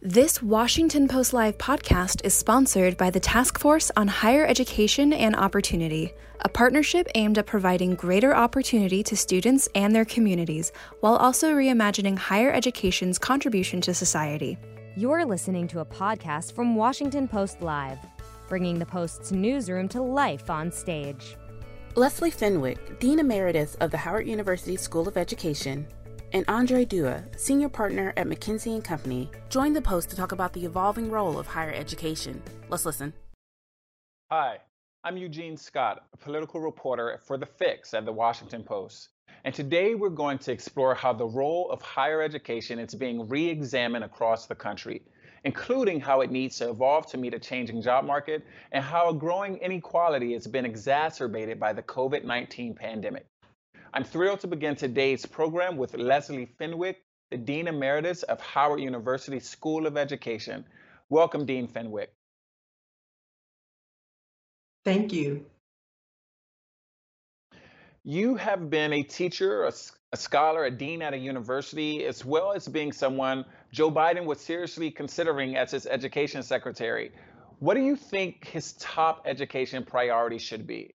This Washington Post Live podcast is sponsored by the Task Force on Higher Education and Opportunity, a partnership aimed at providing greater opportunity to students and their communities while also reimagining higher education's contribution to society. You're listening to a podcast from Washington Post Live, bringing the Post's newsroom to life on stage. Leslie Fenwick, Dean Emeritus of the Howard University School of Education, and Andre Dua, senior partner at McKinsey & Company, joined the Post to talk about the evolving role of higher education. Let's listen. Hi, I'm Eugene Scott, a political reporter for The Fix at The Washington Post. And today we're going to explore how the role of higher education is being re-examined across the country, including how it needs to evolve to meet a changing job market and how a growing inequality has been exacerbated by the COVID-19 pandemic. I'm thrilled to begin today's program with Leslie Fenwick, the Dean Emeritus of Howard University School of Education. Welcome, Dean Fenwick. Thank you. You have been a teacher, a, a, scholar, a dean at a university, as well as being someone Joe Biden was seriously considering as his education secretary. What do you think his top education priority should be?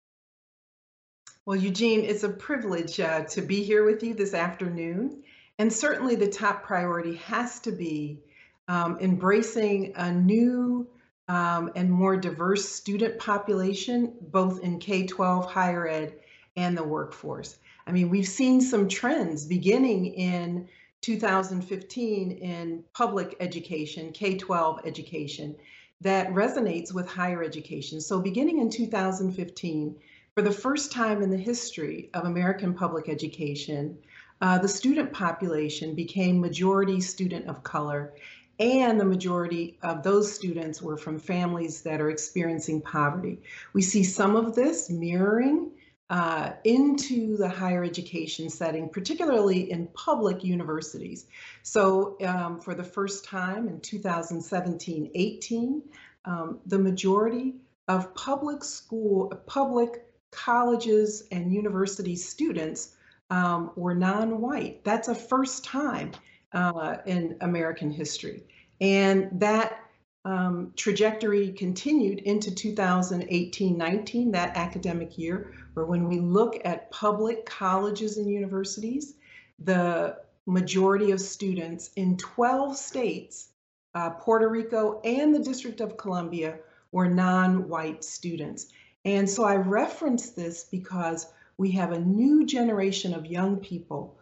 Well, Eugene, it's a privilege uh, to be here with you this afternoon. And certainly the top priority has to be um, embracing a new um, and more diverse student population, both in K 12 higher ed and the workforce. I mean, we've seen some trends beginning in 2015 in public education, K 12 education, that resonates with higher education. So, beginning in 2015, for the first time in the history of American public education, uh, the student population became majority student of color, and the majority of those students were from families that are experiencing poverty. We see some of this mirroring uh, into the higher education setting, particularly in public universities. So, um, for the first time in 2017 18, um, the majority of public school, public colleges and university students um, were non-white. That's a first time uh, in American history. And that um, trajectory continued into 2018-19, that academic year, where when we look at public colleges and universities, the majority of students in 12 states, uh, Puerto Rico and the District of Columbia, were non-white students. And so I reference this because we have a new generation of young people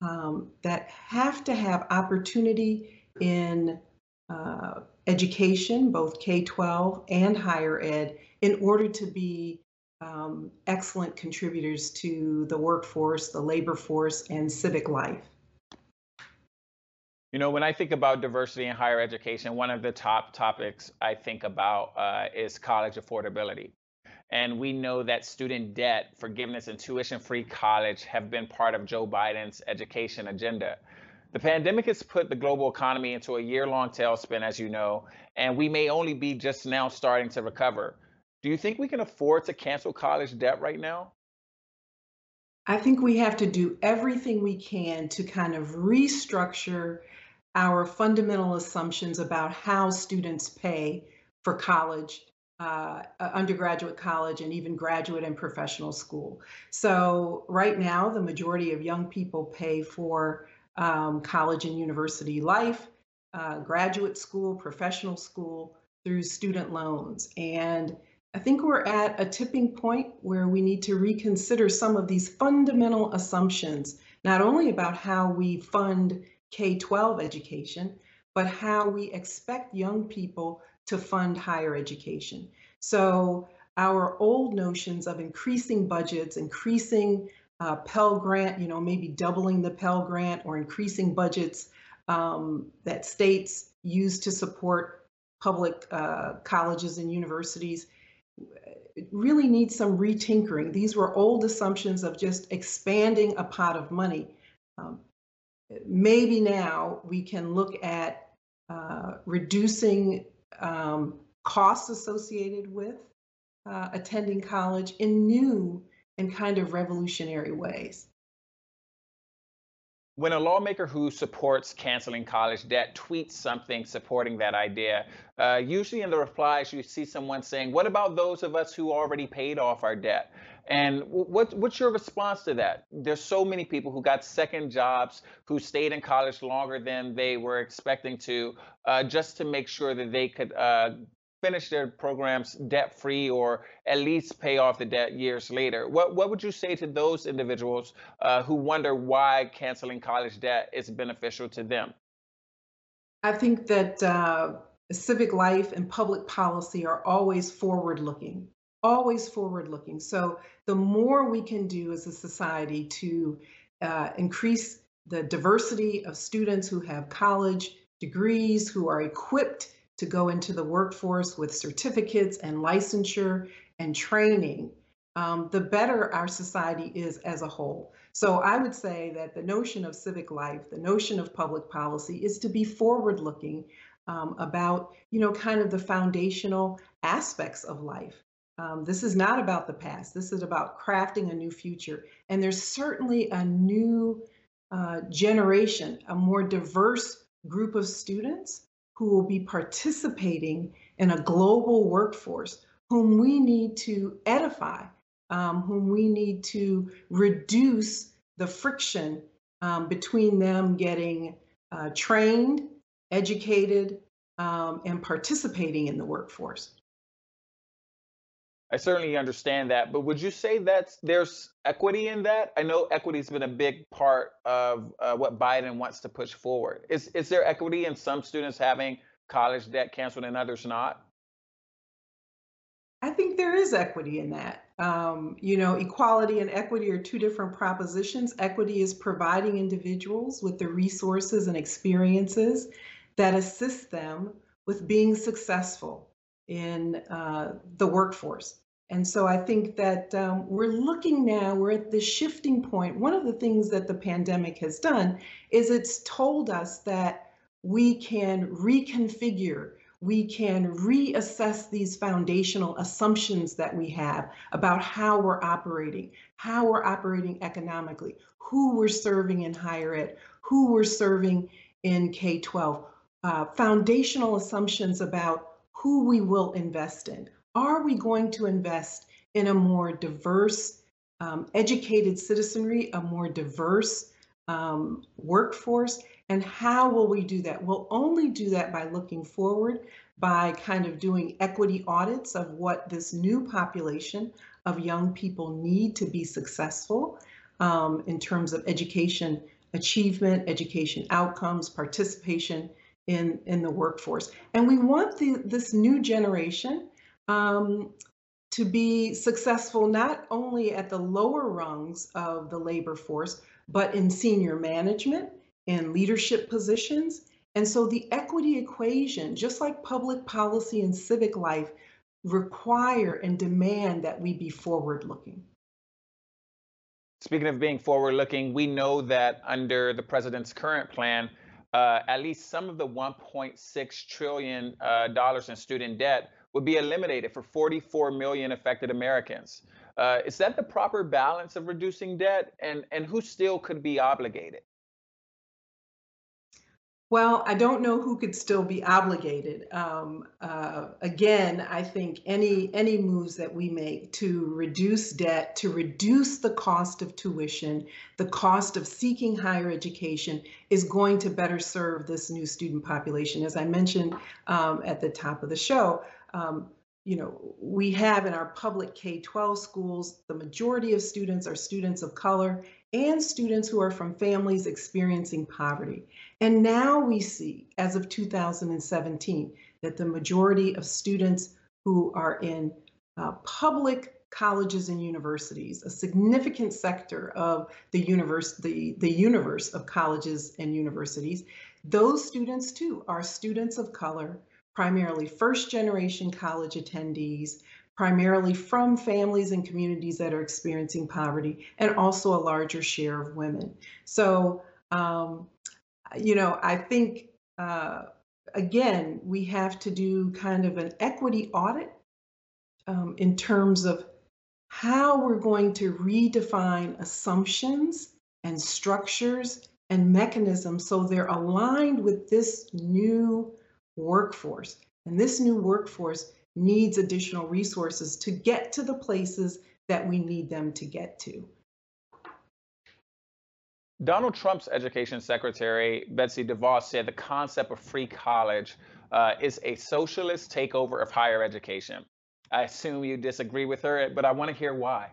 um, that have to have opportunity in uh, education, both K 12 and higher ed, in order to be um, excellent contributors to the workforce, the labor force, and civic life. You know, when I think about diversity in higher education, one of the top topics I think about uh, is college affordability. And we know that student debt, forgiveness, and tuition free college have been part of Joe Biden's education agenda. The pandemic has put the global economy into a year long tailspin, as you know, and we may only be just now starting to recover. Do you think we can afford to cancel college debt right now? I think we have to do everything we can to kind of restructure our fundamental assumptions about how students pay for college uh, undergraduate college and even graduate and professional school. So right now, the majority of young people pay for um, college and university life, uh, graduate school, professional school through student loans. And I think we're at a tipping point where we need to reconsider some of these fundamental assumptions, not only about how we fund K 12 education, but how we expect young people to fund higher education. So our old notions of increasing budgets, increasing uh, Pell Grant, you know, maybe doubling the Pell Grant or increasing budgets um, that states use to support public uh, colleges and universities really need some retinkering. These were old assumptions of just expanding a pot of money. Um, maybe now we can look at uh, reducing um, costs associated with uh, attending college in new and kind of revolutionary ways. when a lawmaker who supports canceling college debt tweets something supporting that idea, uh, usually in the replies you see someone saying, "What about those of us who already paid off our debt?" And what what's your response to that? There's so many people who got second jobs who stayed in college longer than they were expecting to, uh, just to make sure that they could uh, finish their programs debt free or at least pay off the debt years later. What what would you say to those individuals uh, who wonder why canceling college debt is beneficial to them? I think that uh, civic life and public policy are always forward looking, always forward looking. So the more we can do as a society to uh, increase the diversity of students who have college degrees, who are equipped to go into the workforce with certificates and licensure and training, um, the better our society is as a whole. So I would say that the notion of civic life, the notion of public policy is to be forward looking um, about, you know, kind of the foundational aspects of life. Um, this is not about the past. This is about crafting a new future. And there's certainly a new uh, generation, a more diverse group of students who will be participating in a global workforce whom we need to edify, um, whom we need to reduce the friction um, between them getting uh, trained, educated, um, and participating in the workforce. I certainly understand that, but would you say that there's equity in that? I know equity has been a big part of uh, what Biden wants to push forward. Is is there equity in some students having college debt canceled and others not? I think there is equity in that. Um, you know, equality and equity are two different propositions. Equity is providing individuals with the resources and experiences that assist them with being successful in uh, the workforce. And so I think that um, we're looking now, we're at the shifting point. One of the things that the pandemic has done is it's told us that we can reconfigure, we can reassess these foundational assumptions that we have about how we're operating, how we're operating economically, who we're serving in higher ed, who we're serving in K 12. Uh, foundational assumptions about who we will invest in, are we going to invest in a more diverse, um, educated citizenry, a more diverse um, workforce? And how will we do that? We'll only do that by looking forward, by kind of doing equity audits of what this new population of young people need to be successful um, in terms of education achievement, education outcomes, participation in, in the workforce. And we want the, this new generation um, to be successful not only at the lower rungs of the labor force, but in senior management and leadership positions. And so the equity equation, just like public policy and civic life, require and demand that we be forward looking. Speaking of being forward looking, we know that under the president's current plan, uh, at least some of the 1.6 trillion uh, dollars in student debt would be eliminated for 44 million affected Americans. Uh, is that the proper balance of reducing debt, and and who still could be obligated? Well, I don't know who could still be obligated. Um, uh, again, I think any any moves that we make to reduce debt, to reduce the cost of tuition, the cost of seeking higher education, is going to better serve this new student population. As I mentioned um, at the top of the show, um, you know, we have in our public K-12 schools, the majority of students are students of color and students who are from families experiencing poverty. And now we see, as of 2017, that the majority of students who are in uh, public colleges and universities, a significant sector of the universe, the, the universe of colleges and universities, those students too are students of color primarily first generation college attendees, primarily from families and communities that are experiencing poverty, and also a larger share of women. So, um, you know, I think, uh, again, we have to do kind of an equity audit um, in terms of how we're going to redefine assumptions and structures and mechanisms so they're aligned with this new workforce. And this new workforce needs additional resources to get to the places that we need them to get to. Donald Trump's education secretary, Betsy DeVos, said the concept of free college uh, is a socialist takeover of higher education. I assume you disagree with her, but I want to hear why.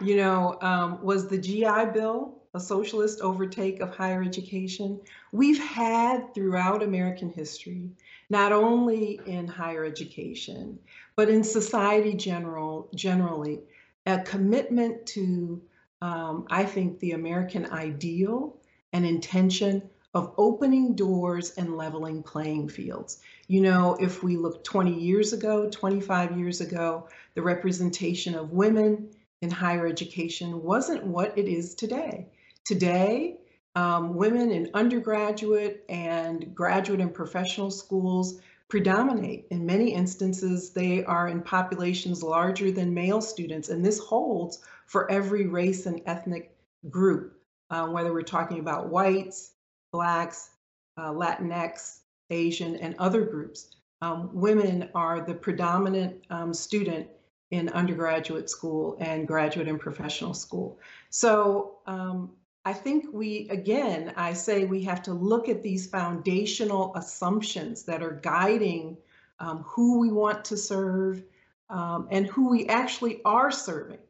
You know, um, was the GI Bill a socialist overtake of higher education? We've had throughout American history, not only in higher education, but in society general generally, a commitment to, um, I think, the American ideal and intention of opening doors and leveling playing fields. You know, if we look 20 years ago, 25 years ago, the representation of women in higher education wasn't what it is today. Today, um, women in undergraduate and graduate and professional schools predominate. In many instances, they are in populations larger than male students, and this holds for every race and ethnic group, um, whether we're talking about whites, blacks, uh, Latinx, Asian, and other groups. Um, women are the predominant um, student in undergraduate school and graduate and professional school. So um, I think we, again, I say we have to look at these foundational assumptions that are guiding um, who we want to serve um, and who we actually are serving.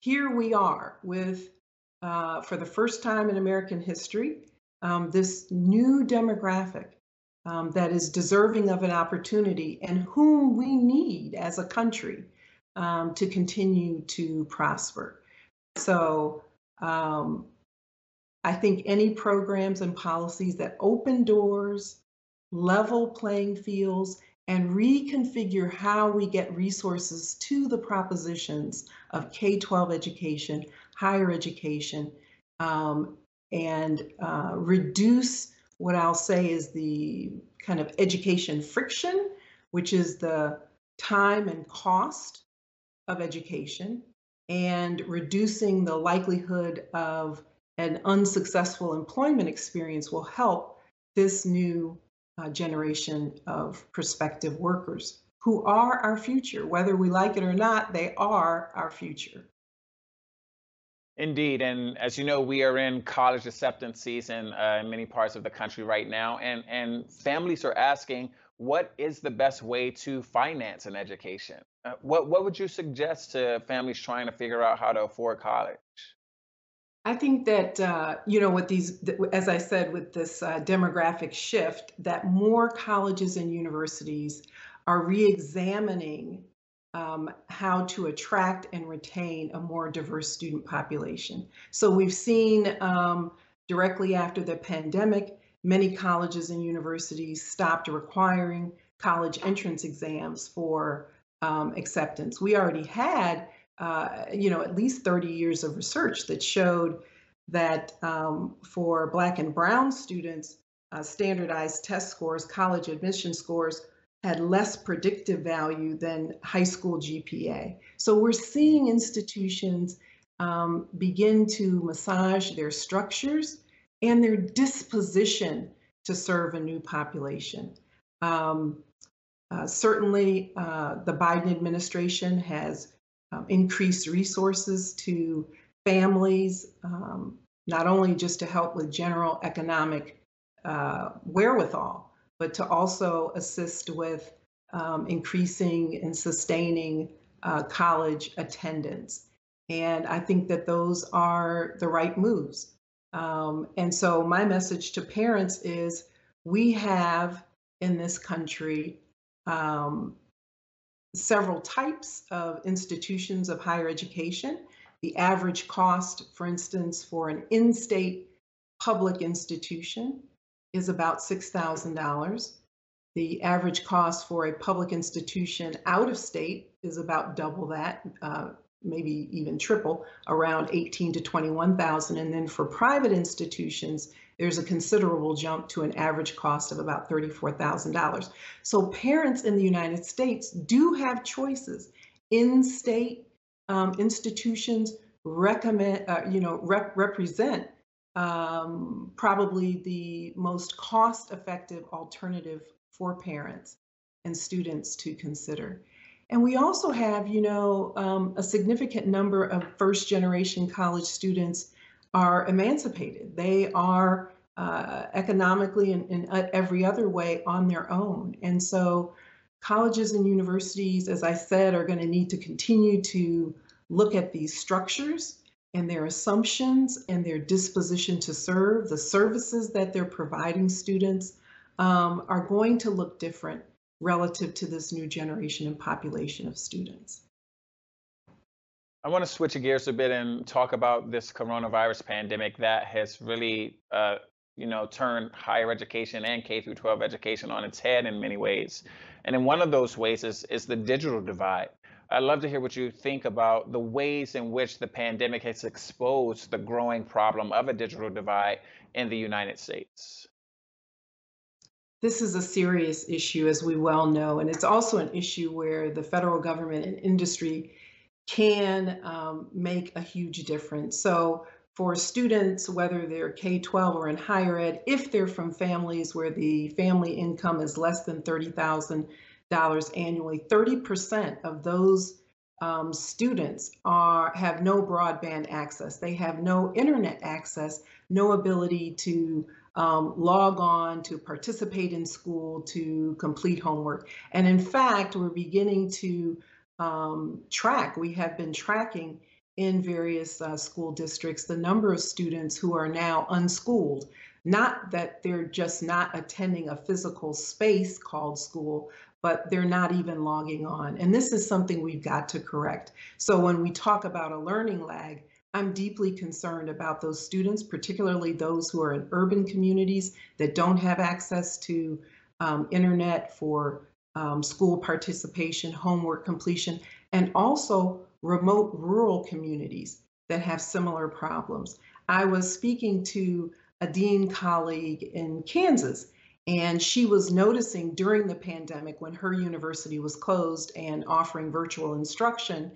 Here we are with, uh, for the first time in American history, um, this new demographic um, that is deserving of an opportunity and whom we need as a country um, to continue to prosper. So um, I think any programs and policies that open doors, level playing fields, and reconfigure how we get resources to the propositions of K 12 education, higher education, um, and uh, reduce what I'll say is the kind of education friction, which is the time and cost of education, and reducing the likelihood of an unsuccessful employment experience will help this new uh, generation of prospective workers who are our future. Whether we like it or not, they are our future. Indeed, and as you know, we are in college acceptance season uh, in many parts of the country right now, and and families are asking, what is the best way to finance an education? Uh, what what would you suggest to families trying to figure out how to afford college? I think that uh, you know, with these, as I said, with this uh, demographic shift, that more colleges and universities are re-examining um, how to attract and retain a more diverse student population. So we've seen um, directly after the pandemic, many colleges and universities stopped requiring college entrance exams for um, acceptance. We already had, uh, you know, at least 30 years of research that showed that um, for Black and Brown students, uh, standardized test scores, college admission scores had less predictive value than high school GPA. So we're seeing institutions um, begin to massage their structures and their disposition to serve a new population. Um, uh, certainly, uh, the Biden administration has um, increased resources to families, um, not only just to help with general economic uh, wherewithal, but to also assist with um, increasing and sustaining uh, college attendance. And I think that those are the right moves. Um, and so, my message to parents is we have in this country um, several types of institutions of higher education. The average cost, for instance, for an in state public institution is about $6,000. The average cost for a public institution out of state is about double that, uh, maybe even triple, around 18 to 21,000. And then for private institutions, there's a considerable jump to an average cost of about $34,000. So parents in the United States do have choices. In-state um, institutions recommend, uh, you know, rep represent um, probably the most cost effective alternative for parents and students to consider. And we also have, you know, um, a significant number of first generation college students are emancipated. They are uh, economically and in every other way on their own. And so colleges and universities, as I said, are going to need to continue to look at these structures and their assumptions and their disposition to serve, the services that they're providing students um, are going to look different relative to this new generation and population of students. I want to switch gears a bit and talk about this coronavirus pandemic that has really, uh, you know, turned higher education and K through 12 education on its head in many ways. And in one of those ways is, is the digital divide. I'd love to hear what you think about the ways in which the pandemic has exposed the growing problem of a digital divide in the United States. This is a serious issue, as we well know, and it's also an issue where the federal government and industry can um, make a huge difference. So, for students, whether they're K 12 or in higher ed, if they're from families where the family income is less than 30,000 dollars annually. 30% of those um, students are have no broadband access. They have no internet access, no ability to um, log on, to participate in school, to complete homework. And in fact, we're beginning to um, track, we have been tracking in various uh, school districts the number of students who are now unschooled. Not that they're just not attending a physical space called school, but they're not even logging on. And this is something we've got to correct. So when we talk about a learning lag, I'm deeply concerned about those students, particularly those who are in urban communities that don't have access to um, internet for um, school participation, homework completion, and also remote rural communities that have similar problems. I was speaking to a dean colleague in Kansas, and she was noticing during the pandemic when her university was closed and offering virtual instruction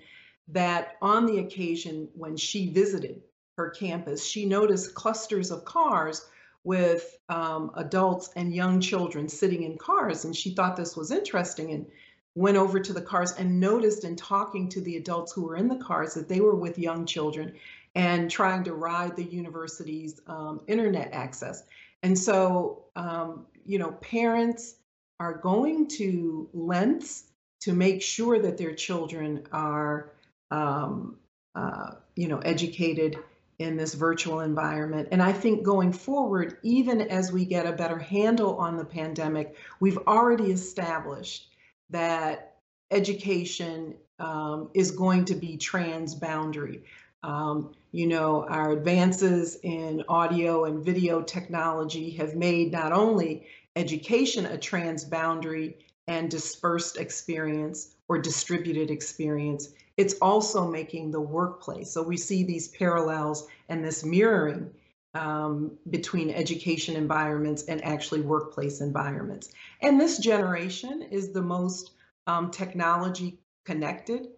that on the occasion when she visited her campus, she noticed clusters of cars with um, adults and young children sitting in cars. And she thought this was interesting and went over to the cars and noticed in talking to the adults who were in the cars that they were with young children and trying to ride the university's um, internet access. And so um, you know, parents are going to lengths to make sure that their children are, um, uh, you know, educated in this virtual environment. And I think going forward, even as we get a better handle on the pandemic, we've already established that education um, is going to be transboundary. Um, you know, our advances in audio and video technology have made not only education a transboundary and dispersed experience or distributed experience, it's also making the workplace. So we see these parallels and this mirroring um, between education environments and actually workplace environments. And this generation is the most um, technology connected.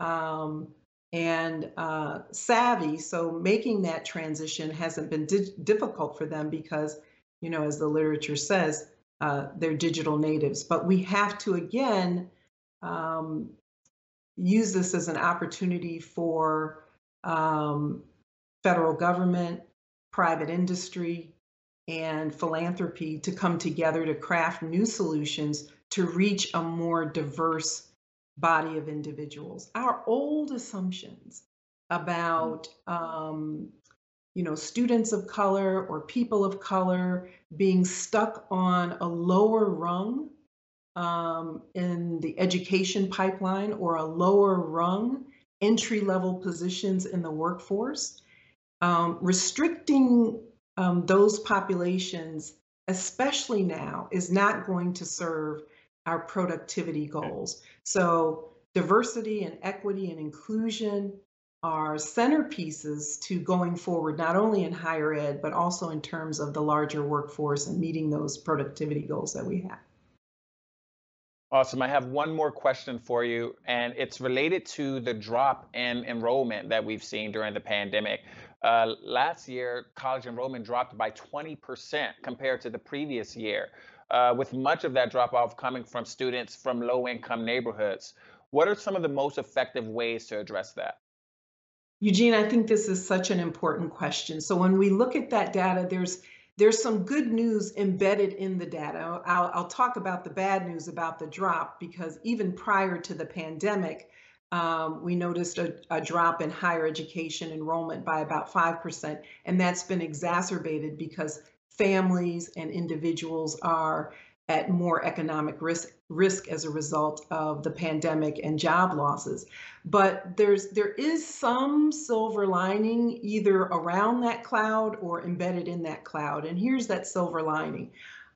Um, and uh, savvy. So making that transition hasn't been di- difficult for them because, you know, as the literature says, uh, they're digital natives. But we have to again um, use this as an opportunity for um, federal government, private industry, and philanthropy to come together to craft new solutions to reach a more diverse body of individuals. Our old assumptions about um, you know students of color or people of color being stuck on a lower rung um, in the education pipeline or a lower rung entry level positions in the workforce um, restricting um, those populations especially now is not going to serve our productivity goals. So diversity and equity and inclusion are centerpieces to going forward, not only in higher ed, but also in terms of the larger workforce and meeting those productivity goals that we have. Awesome. I have one more question for you, and it's related to the drop in enrollment that we've seen during the pandemic. Uh, last year, college enrollment dropped by 20% compared to the previous year, uh, with much of that drop off coming from students from low income neighborhoods. What are some of the most effective ways to address that? Eugene, I think this is such an important question. So when we look at that data, there's there's some good news embedded in the data. I'll, I'll talk about the bad news about the drop because even prior to the pandemic, um, we noticed a, a, drop in higher education enrollment by about 5%. And that's been exacerbated because families and individuals are at more economic risk risk as a result of the pandemic and job losses. But there's there is some silver lining either around that cloud or embedded in that cloud. And here's that silver lining.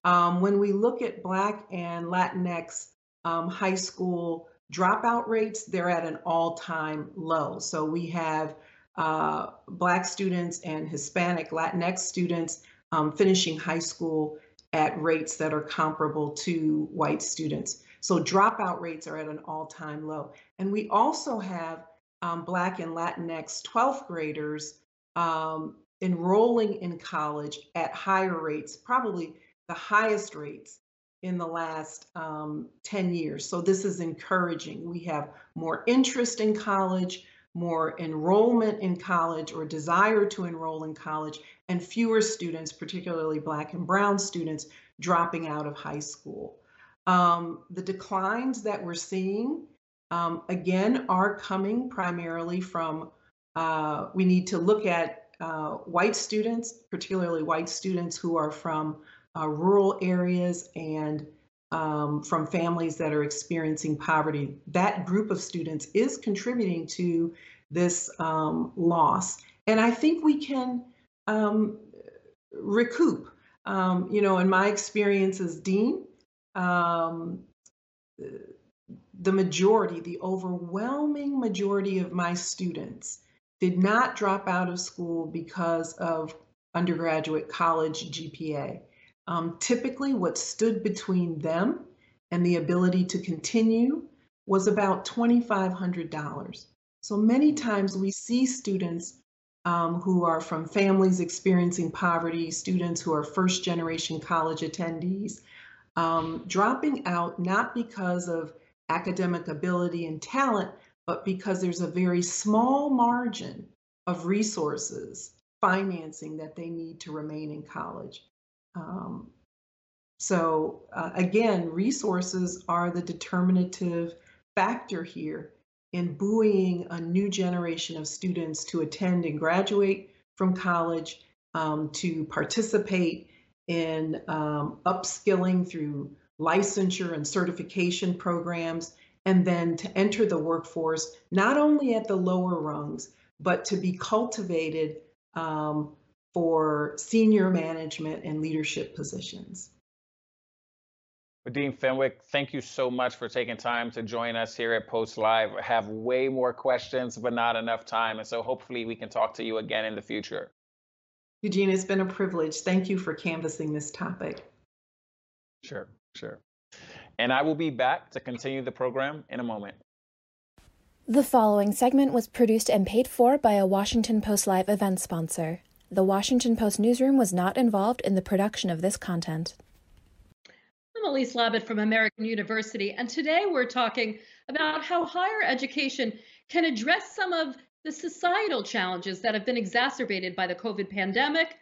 Um, when we look at Black and Latinx um, high school dropout rates, they're at an all-time low. So we have uh, Black students and Hispanic Latinx students um, finishing high school at rates that are comparable to white students. So dropout rates are at an all-time low. And we also have um, Black and Latinx 12th graders um, enrolling in college at higher rates, probably the highest rates in the last um, 10 years. So this is encouraging. We have more interest in college, more enrollment in college or desire to enroll in college, and fewer students, particularly Black and Brown students, dropping out of high school. Um, the declines that we're seeing, um, again, are coming primarily from, uh, we need to look at uh, white students, particularly white students who are from uh, rural areas and um, from families that are experiencing poverty. That group of students is contributing to this um, loss. And I think we can um, recoup. Um, you know, in my experience as dean, um, the majority, the overwhelming majority of my students did not drop out of school because of undergraduate college GPA. Um, typically, what stood between them and the ability to continue was about $2,500. So many times we see students um, who are from families experiencing poverty, students who are first generation college attendees, um, dropping out not because of academic ability and talent, but because there's a very small margin of resources, financing that they need to remain in college. Um, so uh, again, resources are the determinative factor here in buoying a new generation of students to attend and graduate from college, um, to participate in um, upskilling through licensure and certification programs, and then to enter the workforce, not only at the lower rungs, but to be cultivated um, for senior management and leadership positions. Dean Fenwick, thank you so much for taking time to join us here at Post Live. I have way more questions, but not enough time. And so hopefully we can talk to you again in the future. Eugene, it's been a privilege. Thank you for canvassing this topic. Sure, sure. And I will be back to continue the program in a moment. The following segment was produced and paid for by a Washington Post Live event sponsor. The Washington Post newsroom was not involved in the production of this content. I'm Elise Labott from American University, and today we're talking about how higher education can address some of the societal challenges that have been exacerbated by the COVID pandemic.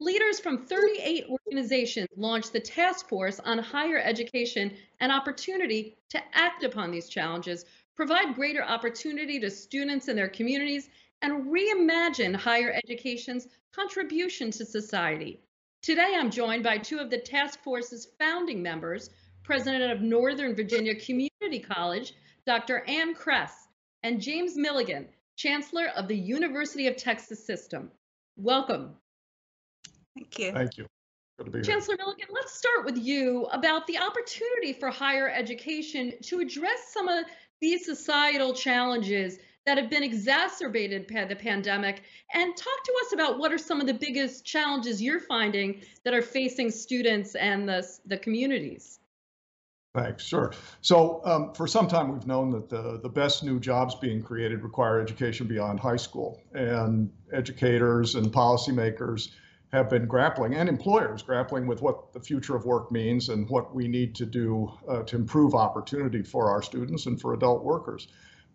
Leaders from 38 organizations launched the Task Force on Higher Education and Opportunity to act upon these challenges, provide greater opportunity to students and their communities, and reimagine higher education's contribution to society. Today, I'm joined by two of the task force's founding members, President of Northern Virginia Community College, Dr. Anne Kress, and James Milliken, Chancellor of the University of Texas System. Welcome. Thank you. Thank you. Chancellor Milliken, let's start with you about the opportunity for higher education to address some of these societal challenges that have been exacerbated by the pandemic and talk to us about what are some of the biggest challenges you're finding that are facing students and the, the communities Thanks. Sure. So um, for some time, we've known that the, the best new jobs being created require education beyond high school. And educators and policymakers have been grappling, and employers grappling with what the future of work means and what we need to do uh, to improve opportunity for our students and for adult workers.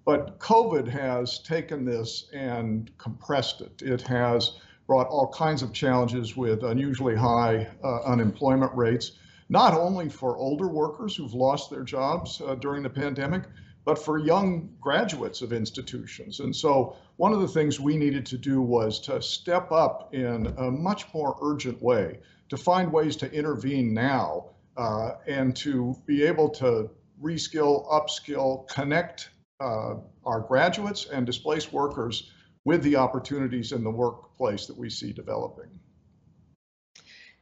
But COVID has taken this and compressed it. It has brought all kinds of challenges with unusually high uh, unemployment rates not only for older workers who've lost their jobs uh, during the pandemic, but for young graduates of institutions. And so one of the things we needed to do was to step up in a much more urgent way, to find ways to intervene now uh, and to be able to reskill, upskill, connect uh, our graduates and displaced workers with the opportunities in the workplace that we see developing.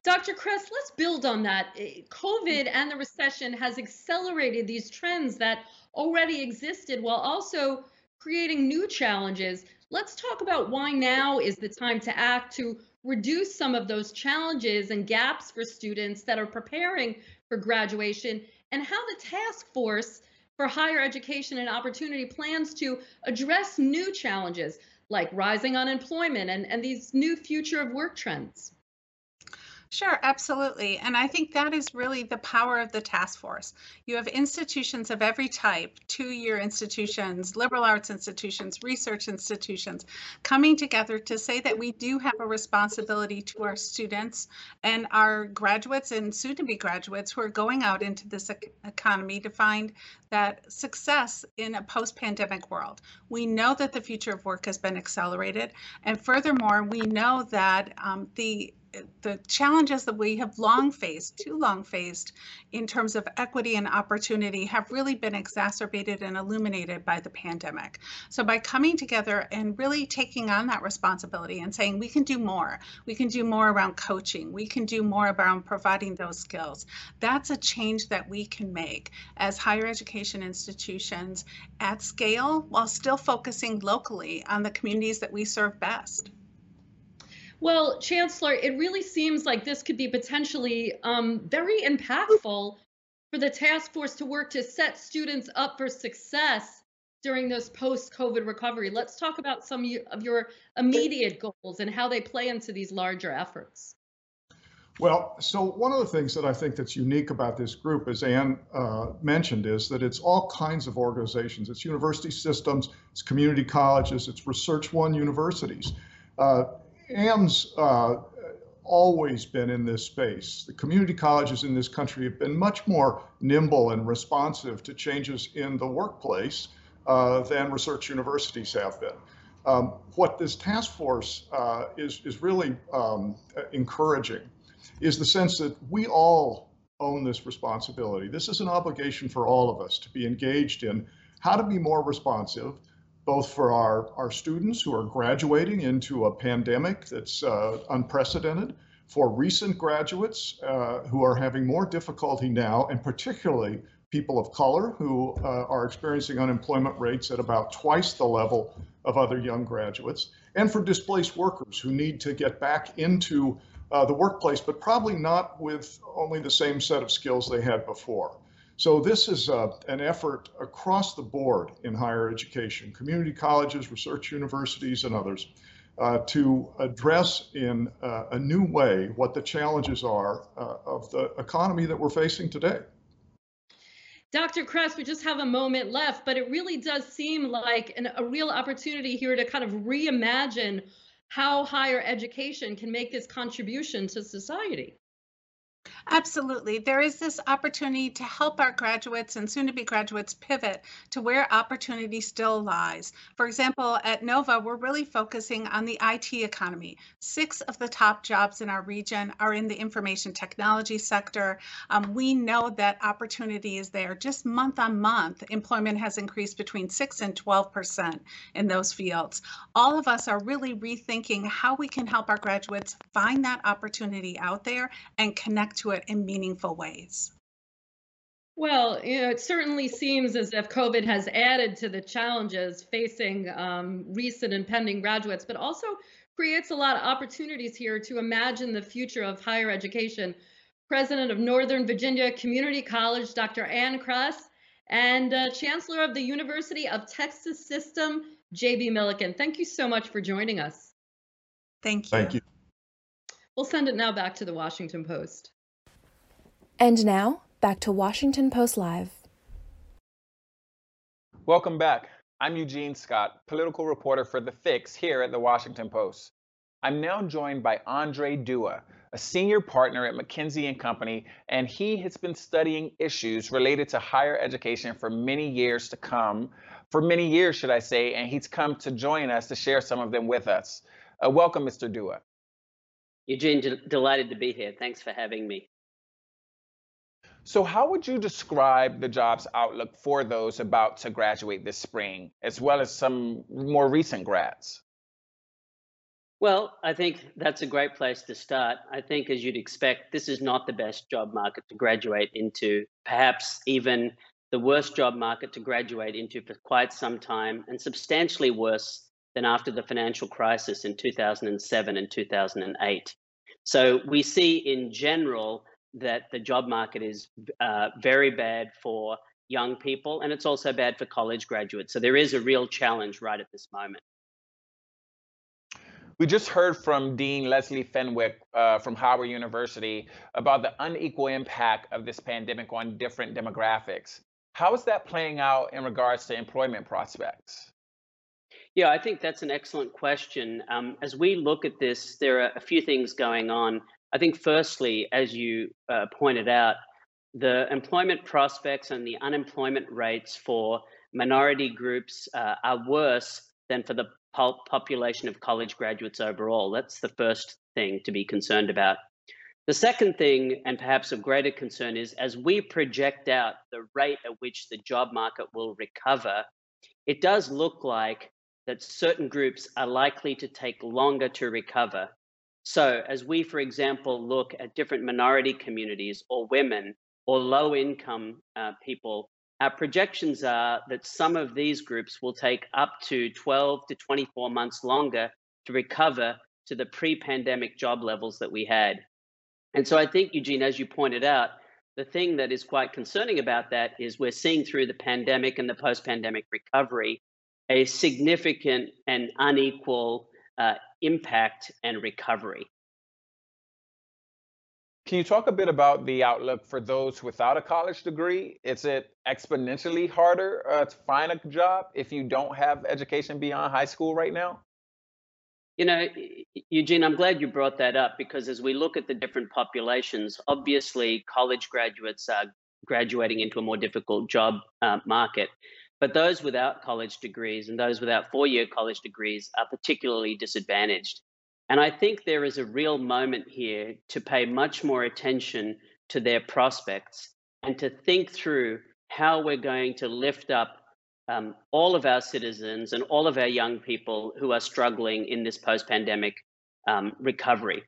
Dr. Kress, let's build on that. Eh, COVID and the recession has accelerated these trends that already existed while also creating new challenges. Let's talk about why now is the time to act to reduce some of those challenges and gaps for students that are preparing for graduation and how the task force for higher education and opportunity plans to address new challenges like rising unemployment and, and these new future of work trends. Sure, absolutely. And I think that is really the power of the task force. You have institutions of every type, two year institutions, liberal arts institutions, research institutions, coming together to say that we do have a responsibility to our students and our graduates and soon to be graduates who are going out into this economy to find that success in a post pandemic world. We know that the future of work has been accelerated. And furthermore, we know that um, the the challenges that we have long faced, too long faced, in terms of equity and opportunity have really been exacerbated and illuminated by the pandemic. So by coming together and really taking on that responsibility and saying we can do more, we can do more around coaching, we can do more around providing those skills, that's a change that we can make as higher education institutions at scale while still focusing locally on the communities that we serve best. Well, Chancellor, it really seems like this could be potentially um, very impactful for the task force to work to set students up for success during this post-COVID recovery. Let's talk about some of your immediate goals and how they play into these larger efforts. Well, so one of the things that I think that's unique about this group, as Anne uh, mentioned, is that it's all kinds of organizations. It's university systems, it's community colleges, it's Research One universities. Uh, Anne's uh, always been in this space. The community colleges in this country have been much more nimble and responsive to changes in the workplace uh, than research universities have been. Um, what this task force uh, is, is really um, encouraging is the sense that we all own this responsibility. This is an obligation for all of us to be engaged in how to be more responsive, both for our, our students who are graduating into a pandemic that's uh, unprecedented, for recent graduates uh, who are having more difficulty now, and particularly people of color who uh, are experiencing unemployment rates at about twice the level of other young graduates, and for displaced workers who need to get back into uh, the workplace, but probably not with only the same set of skills they had before. So this is uh, an effort across the board in higher education, community colleges, research universities, and others, uh, to address in uh, a new way what the challenges are uh, of the economy that we're facing today. Dr. Kress, we just have a moment left, but it really does seem like an, a real opportunity here to kind of reimagine how higher education can make this contribution to society. Absolutely. There is this opportunity to help our graduates and soon to be graduates pivot to where opportunity still lies. For example, at NOVA, we're really focusing on the IT economy. Six of the top jobs in our region are in the information technology sector. Um, we know that opportunity is there. Just month on month, employment has increased between 6 and 12% in those fields. All of us are really rethinking how we can help our graduates find that opportunity out there and connect to it it in meaningful ways? Well, you know, it certainly seems as if COVID has added to the challenges facing um, recent and pending graduates, but also creates a lot of opportunities here to imagine the future of higher education President of Northern Virginia Community College, Dr. Anne Kress, and uh, Chancellor of the University of Texas System, J.B. Milliken. Thank you so much for joining us. Thank you. Thank you. We'll send it now back to the Washington Post. And now, back to Washington Post Live. Welcome back. I'm Eugene Scott, political reporter for The Fix here at the Washington Post. I'm now joined by Andre Dua, a senior partner at McKinsey & Company, and he has been studying issues related to higher education for many years to come, for many years, should I say, and he's come to join us to share some of them with us. Uh, welcome, Mr. Dua. Eugene, de- delighted to be here. Thanks for having me. So, how would you describe the jobs outlook for those about to graduate this spring, as well as some more recent grads? Well, I think that's a great place to start. I think, as you'd expect, this is not the best job market to graduate into, perhaps even the worst job market to graduate into for quite some time, and substantially worse than after the financial crisis in 2007 and 2008. So, we see in general that the job market is uh, very bad for young people, and it's also bad for college graduates. So, there is a real challenge right at this moment. We just heard from Dean Leslie Fenwick uh, from Howard University about the unequal impact of this pandemic on different demographics. How is that playing out in regards to employment prospects? Yeah, I think that's an excellent question. Um, as we look at this, there are a few things going on. I think, firstly, as you uh, pointed out, the employment prospects and the unemployment rates for minority groups uh, are worse than for the population of college graduates overall. That's the first thing to be concerned about. The second thing, and perhaps of greater concern, is as we project out the rate at which the job market will recover, it does look like that certain groups are likely to take longer to recover. So, as we, for example, look at different minority communities or women or low income uh, people our projections are that some of these groups will take up to 12 to 24 months longer to recover to the pre pandemic job levels that we had. And so I think, Eugene, as you pointed out, the thing that is quite concerning about that is we're seeing through the pandemic and the post pandemic recovery a significant and unequal uh, impact and recovery. Can you talk a bit about the outlook for those without a college degree? Is it exponentially harder uh, to find a job if you don't have education beyond high school right now? You know, Eugene, I'm glad you brought that up because as we look at the different populations, obviously college graduates are graduating into a more difficult job uh, market. But those without college degrees and those without four year college degrees are particularly disadvantaged. And I think there is a real moment here to pay much more attention to their prospects and to think through how we're going to lift up um, all of our citizens and all of our young people who are struggling in this post pandemic um, recovery.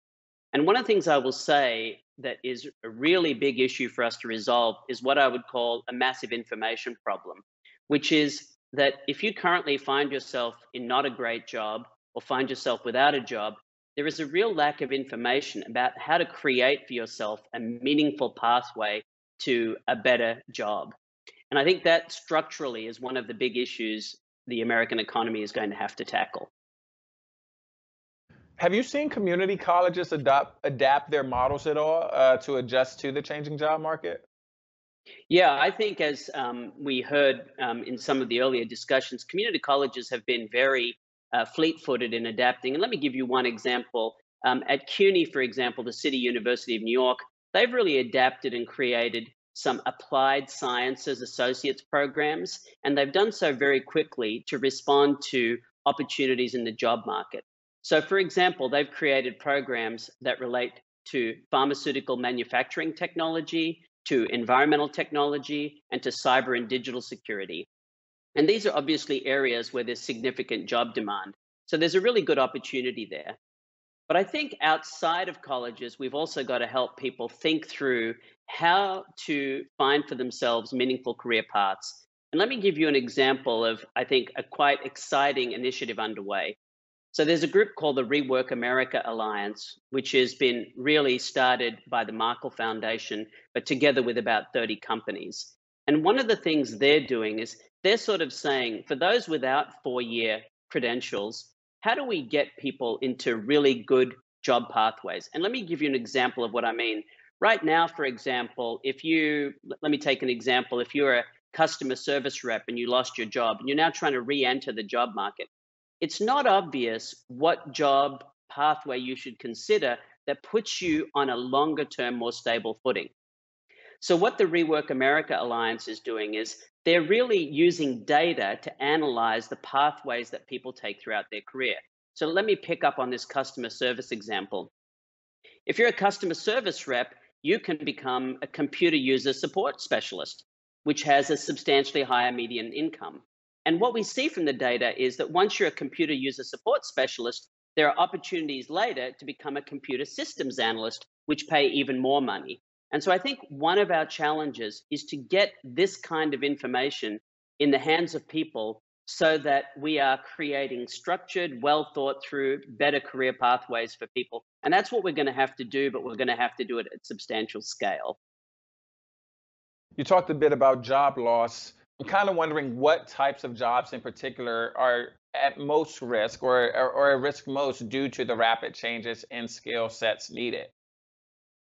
And one of the things I will say that is a really big issue for us to resolve is what I would call a massive information problem, which is that if you currently find yourself in not a great job or find yourself without a job, there is a real lack of information about how to create for yourself a meaningful pathway to a better job. And I think that structurally is one of the big issues the American economy is going to have to tackle. Have you seen community colleges adopt adapt their models at all uh, to adjust to the changing job market? Yeah, I think as um, we heard um, in some of the earlier discussions, community colleges have been very uh, fleet-footed in adapting. And let me give you one example. Um, at CUNY, for example, the City University of New York, they've really adapted and created some applied sciences associates programs, and they've done so very quickly to respond to opportunities in the job market. So, for example, they've created programs that relate to pharmaceutical manufacturing technology, to environmental technology, and to cyber and digital security. And these are obviously areas where there's significant job demand. So there's a really good opportunity there. But I think outside of colleges, we've also got to help people think through how to find for themselves meaningful career paths. And let me give you an example of, I think, a quite exciting initiative underway. So there's a group called the Rework America Alliance, which has been really started by the Markle Foundation, but together with about 30 companies. And one of the things they're doing is they're sort of saying for those without four year credentials, how do we get people into really good job pathways? And let me give you an example of what I mean. Right now, for example, if you, let me take an example, if you're a customer service rep and you lost your job and you're now trying to re enter the job market, it's not obvious what job pathway you should consider that puts you on a longer term, more stable footing. So, what the Rework America Alliance is doing is they're really using data to analyze the pathways that people take throughout their career. So, let me pick up on this customer service example. If you're a customer service rep, you can become a computer user support specialist, which has a substantially higher median income. And what we see from the data is that once you're a computer user support specialist, there are opportunities later to become a computer systems analyst, which pay even more money. And so I think one of our challenges is to get this kind of information in the hands of people so that we are creating structured, well thought through, better career pathways for people. And that's what we're going to have to do, but we're going to have to do it at substantial scale. You talked a bit about job loss. I'm kind of wondering what types of jobs in particular are at most risk or, or, or at risk most due to the rapid changes in skill sets needed.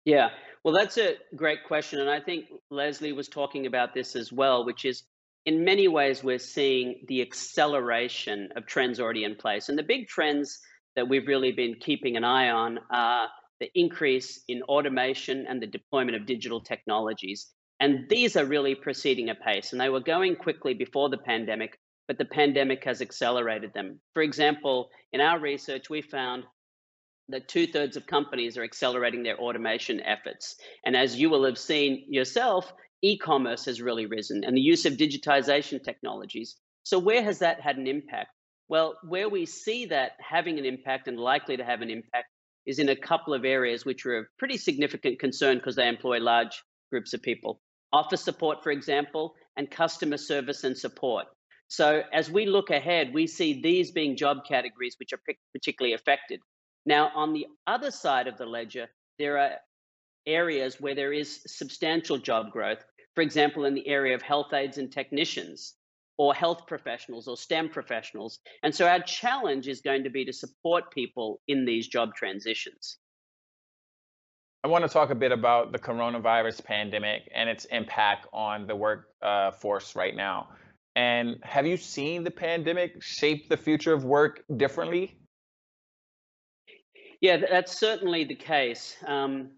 Yeah, well, that's a great question. And I think Leslie was talking about this as well, which is in many ways, we're seeing the acceleration of trends already in place. And the big trends that we've really been keeping an eye on are the increase in automation and the deployment of digital technologies. And these are really proceeding apace. And they were going quickly before the pandemic, but the pandemic has accelerated them. For example, in our research, we found that two thirds of companies are accelerating their automation efforts. And as you will have seen yourself, e commerce has really risen and the use of digitization technologies. So, where has that had an impact? Well, where we see that having an impact and likely to have an impact is in a couple of areas which are of pretty significant concern because they employ large groups of people. Office support, for example, and customer service and support. So as we look ahead, we see these being job categories which are particularly affected. Now, on the other side of the ledger, there are areas where there is substantial job growth. For example, in the area of health aides and technicians, or health professionals, or STEM professionals. And so our challenge is going to be to support people in these job transitions. I want to talk a bit about the coronavirus pandemic and its impact on the workforce uh, right now. And have you seen the pandemic shape the future of work differently? Yeah, that's certainly the case. Um,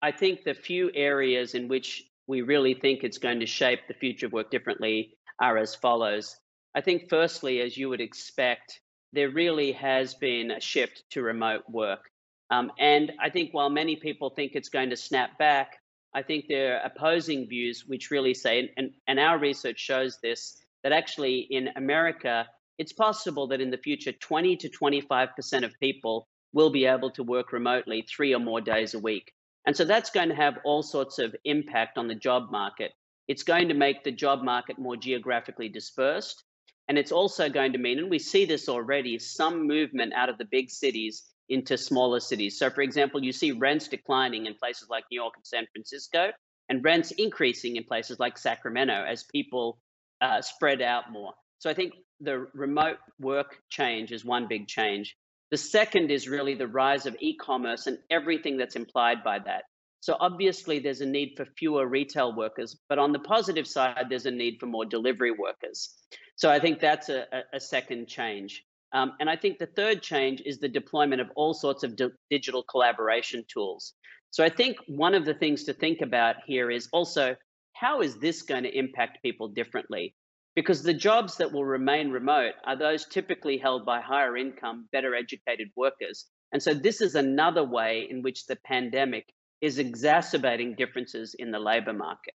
I think the few areas in which we really think it's going to shape the future of work differently are as follows. I think, firstly, as you would expect, there really has been a shift to remote work. Um, and I think while many people think it's going to snap back, I think there are opposing views which really say, and, and our research shows this, that actually in America, it's possible that in the future, 20 to 25% of people will be able to work remotely three or more days a week. And so that's going to have all sorts of impact on the job market. It's going to make the job market more geographically dispersed. And it's also going to mean, and we see this already, some movement out of the big cities into smaller cities. So, for example, you see rents declining in places like New York and San Francisco, and rents increasing in places like Sacramento as people uh, spread out more. So, I think the remote work change is one big change. The second is really the rise of e commerce and everything that's implied by that. So, obviously, there's a need for fewer retail workers, but on the positive side, there's a need for more delivery workers. So, I think that's a, a second change. Um, and I think the third change is the deployment of all sorts of di- digital collaboration tools. So I think one of the things to think about here is also how is this going to impact people differently? Because the jobs that will remain remote are those typically held by higher income, better educated workers. And so this is another way in which the pandemic is exacerbating differences in the labor market.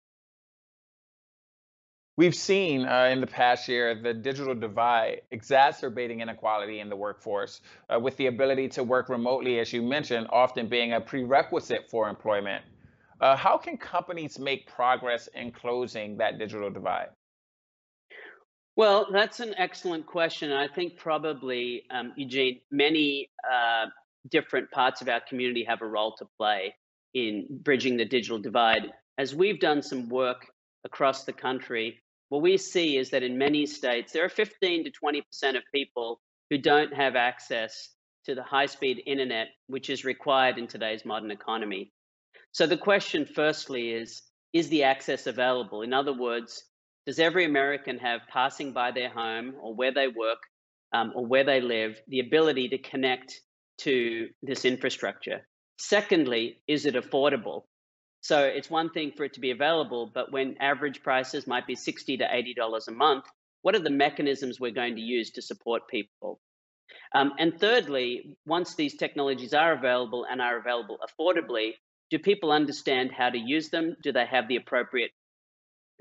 We've seen uh, in the past year the digital divide exacerbating inequality in the workforce, uh, with the ability to work remotely, as you mentioned, often being a prerequisite for employment. Uh, how can companies make progress in closing that digital divide? Well, that's an excellent question. I think probably, um, Eugene, many uh, different parts of our community have a role to play in bridging the digital divide. As we've done some work across the country, what we see is that in many states, there are 15 to 20% of people who don't have access to the high speed internet, which is required in today's modern economy. So the question, firstly, is Is the access available? In other words, does every American have passing by their home or where they work um, or where they live the ability to connect to this infrastructure? Secondly, is it affordable? So it's one thing for it to be available, but when average prices might be 60 to $80 a month, what are the mechanisms we're going to use to support people? Um, and thirdly, once these technologies are available and are available affordably, do people understand how to use them? Do they have the appropriate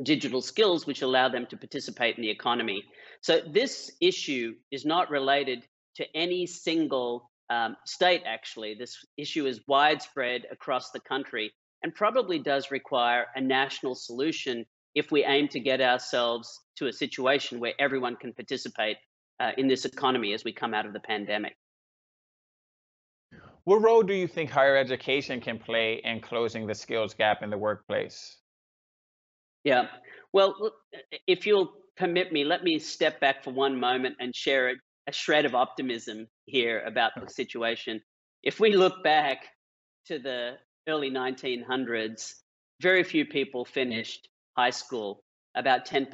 digital skills which allow them to participate in the economy? So this issue is not related to any single um, state, actually. This issue is widespread across the country and probably does require a national solution if we aim to get ourselves to a situation where everyone can participate uh, in this economy as we come out of the pandemic. What role do you think higher education can play in closing the skills gap in the workplace? Yeah, well, if you'll permit me, let me step back for one moment and share a, a shred of optimism here about the situation. If we look back to the early 1900s, very few people finished high school, about 10%.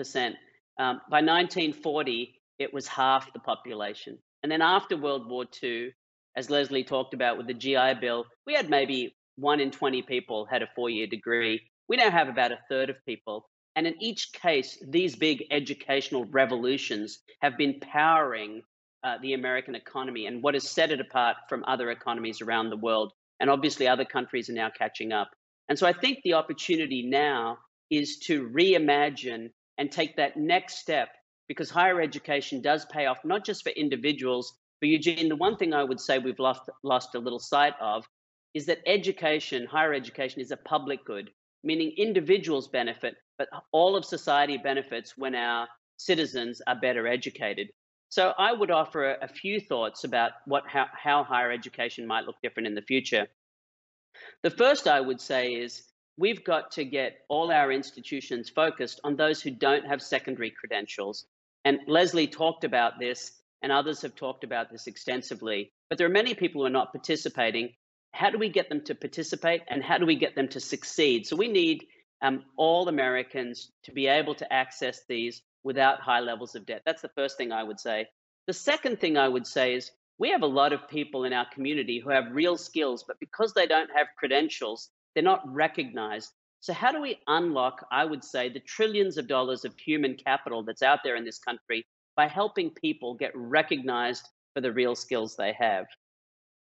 Um, by 1940, it was half the population. And then after World War II, as Leslie talked about with the GI Bill, we had maybe one in 20 people had a four year degree. We now have about a third of people. And in each case, these big educational revolutions have been powering uh, the American economy and what has set it apart from other economies around the world. And obviously, other countries are now catching up. And so I think the opportunity now is to reimagine and take that next step because higher education does pay off not just for individuals, but Eugene, the one thing I would say we've lost, lost a little sight of is that education, higher education, is a public good, meaning individuals benefit, but all of society benefits when our citizens are better educated. So I would offer a, a few thoughts about what how, how higher education might look different in the future. The first I would say is we've got to get all our institutions focused on those who don't have secondary credentials. And Leslie talked about this, and others have talked about this extensively. But there are many people who are not participating. How do we get them to participate, and how do we get them to succeed? So we need um, all Americans to be able to access these without high levels of debt. That's the first thing I would say. The second thing I would say is we have a lot of people in our community who have real skills, but because they don't have credentials, they're not recognized. So, how do we unlock, I would say, the trillions of dollars of human capital that's out there in this country by helping people get recognized for the real skills they have?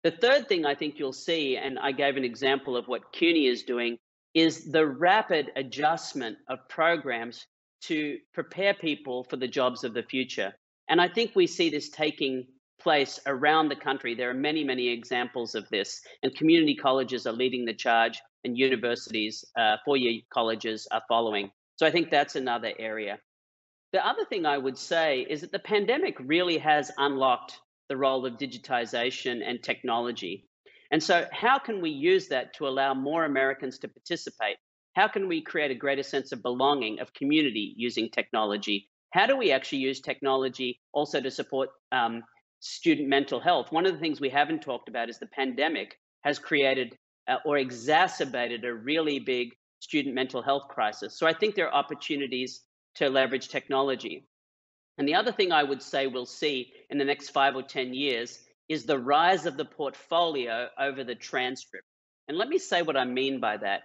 The third thing I think you'll see, and I gave an example of what CUNY is doing, is the rapid adjustment of programs to prepare people for the jobs of the future. And I think we see this taking place around the country. There are many, many examples of this, and community colleges are leading the charge, and universities, uh, four year colleges are following. So I think that's another area. The other thing I would say is that the pandemic really has unlocked the role of digitization and technology. And so, how can we use that to allow more Americans to participate? How can we create a greater sense of belonging, of community using technology? How do we actually use technology also to support um, student mental health? One of the things we haven't talked about is the pandemic has created uh, or exacerbated a really big student mental health crisis. So I think there are opportunities to leverage technology. And the other thing I would say we'll see in the next five or 10 years is the rise of the portfolio over the transcript. And let me say what I mean by that.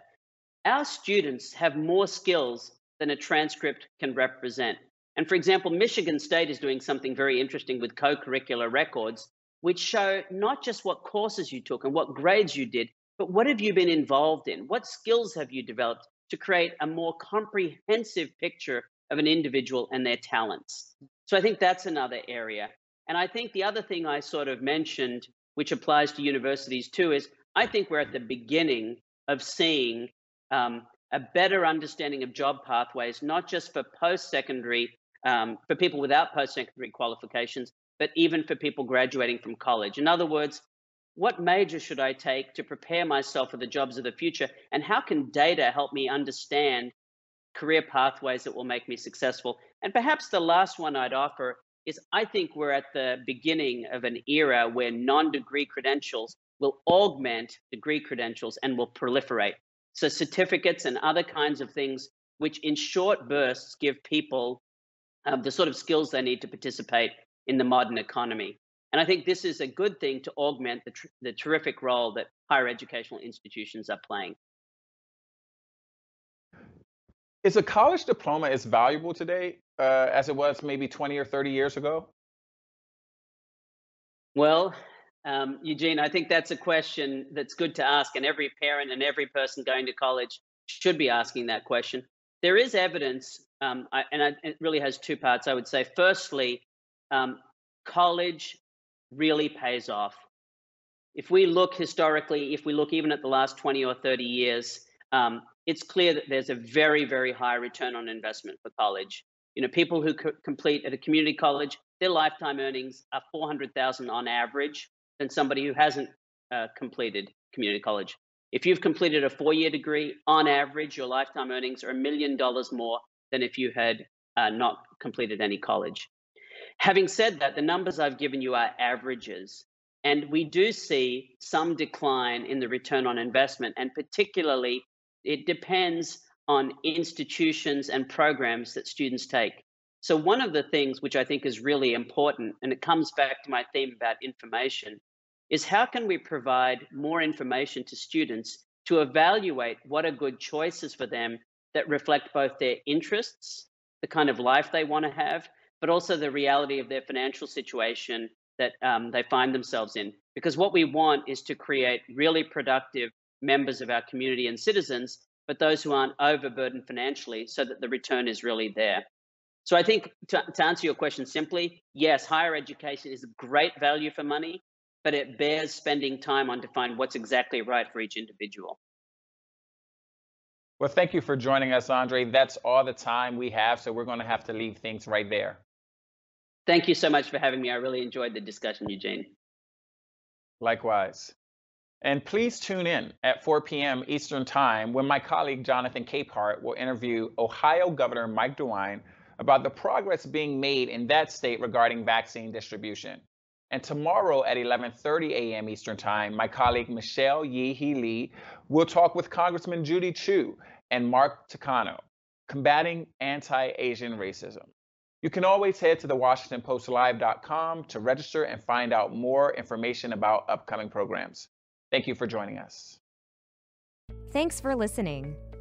Our students have more skills than a transcript can represent. And for example, Michigan State is doing something very interesting with co curricular records, which show not just what courses you took and what grades you did, but what have you been involved in? What skills have you developed to create a more comprehensive picture of an individual and their talents? So I think that's another area. And I think the other thing I sort of mentioned, which applies to universities too, is I think we're at the beginning of seeing um, a better understanding of job pathways, not just for post secondary um, for people without post secondary qualifications, but even for people graduating from college. In other words, what major should I take to prepare myself for the jobs of the future? And how can data help me understand career pathways that will make me successful? And perhaps the last one I'd offer is I think we're at the beginning of an era where non degree credentials will augment degree credentials and will proliferate. So, certificates and other kinds of things, which in short bursts give people um, the sort of skills they need to participate in the modern economy. And I think this is a good thing to augment the, tr- the terrific role that higher educational institutions are playing. Is a college diploma as valuable today uh, as it was maybe 20 or 30 years ago? Well, um, Eugene, I think that's a question that's good to ask, and every parent and every person going to college should be asking that question. There is evidence, um, I, and I, it really has two parts, I would say. Firstly, um, college really pays off. If we look historically, if we look even at the last 20 or 30 years, um, it's clear that there's a very, very high return on investment for college. You know, people who co- complete at a community college, their lifetime earnings are 400,000 on average than somebody who hasn't uh, completed community college. If you've completed a four-year degree, on average, your lifetime earnings are a million dollars more than if you had uh, not completed any college. Having said that, the numbers I've given you are averages. And we do see some decline in the return on investment, and particularly it depends on institutions and programs that students take. So, one of the things which I think is really important, and it comes back to my theme about information, is how can we provide more information to students to evaluate what are good choices for them that reflect both their interests, the kind of life they want to have, but also the reality of their financial situation that um, they find themselves in. Because what we want is to create really productive members of our community and citizens but those who aren't overburdened financially so that the return is really there. So I think to, to, answer your question simply, yes, higher education is a great value for money, but it bears spending time on to find what's exactly right for each individual. Well, thank you for joining us, Andre. That's all the time we have, so we're going to have to leave things right there. Thank you so much for having me. I really enjoyed the discussion, Eugene. Likewise. And please tune in at 4 p.m. Eastern Time when my colleague Jonathan Capehart will interview Ohio Governor Mike DeWine about the progress being made in that state regarding vaccine distribution. And tomorrow at 11:30 a.m. Eastern Time, my colleague Michelle Yee Lee will talk with Congressman Judy Chu and Mark Takano, combating anti-Asian racism. You can always head to the WashingtonPostLive.com to register and find out more information about upcoming programs. Thank you for joining us. Thanks for listening.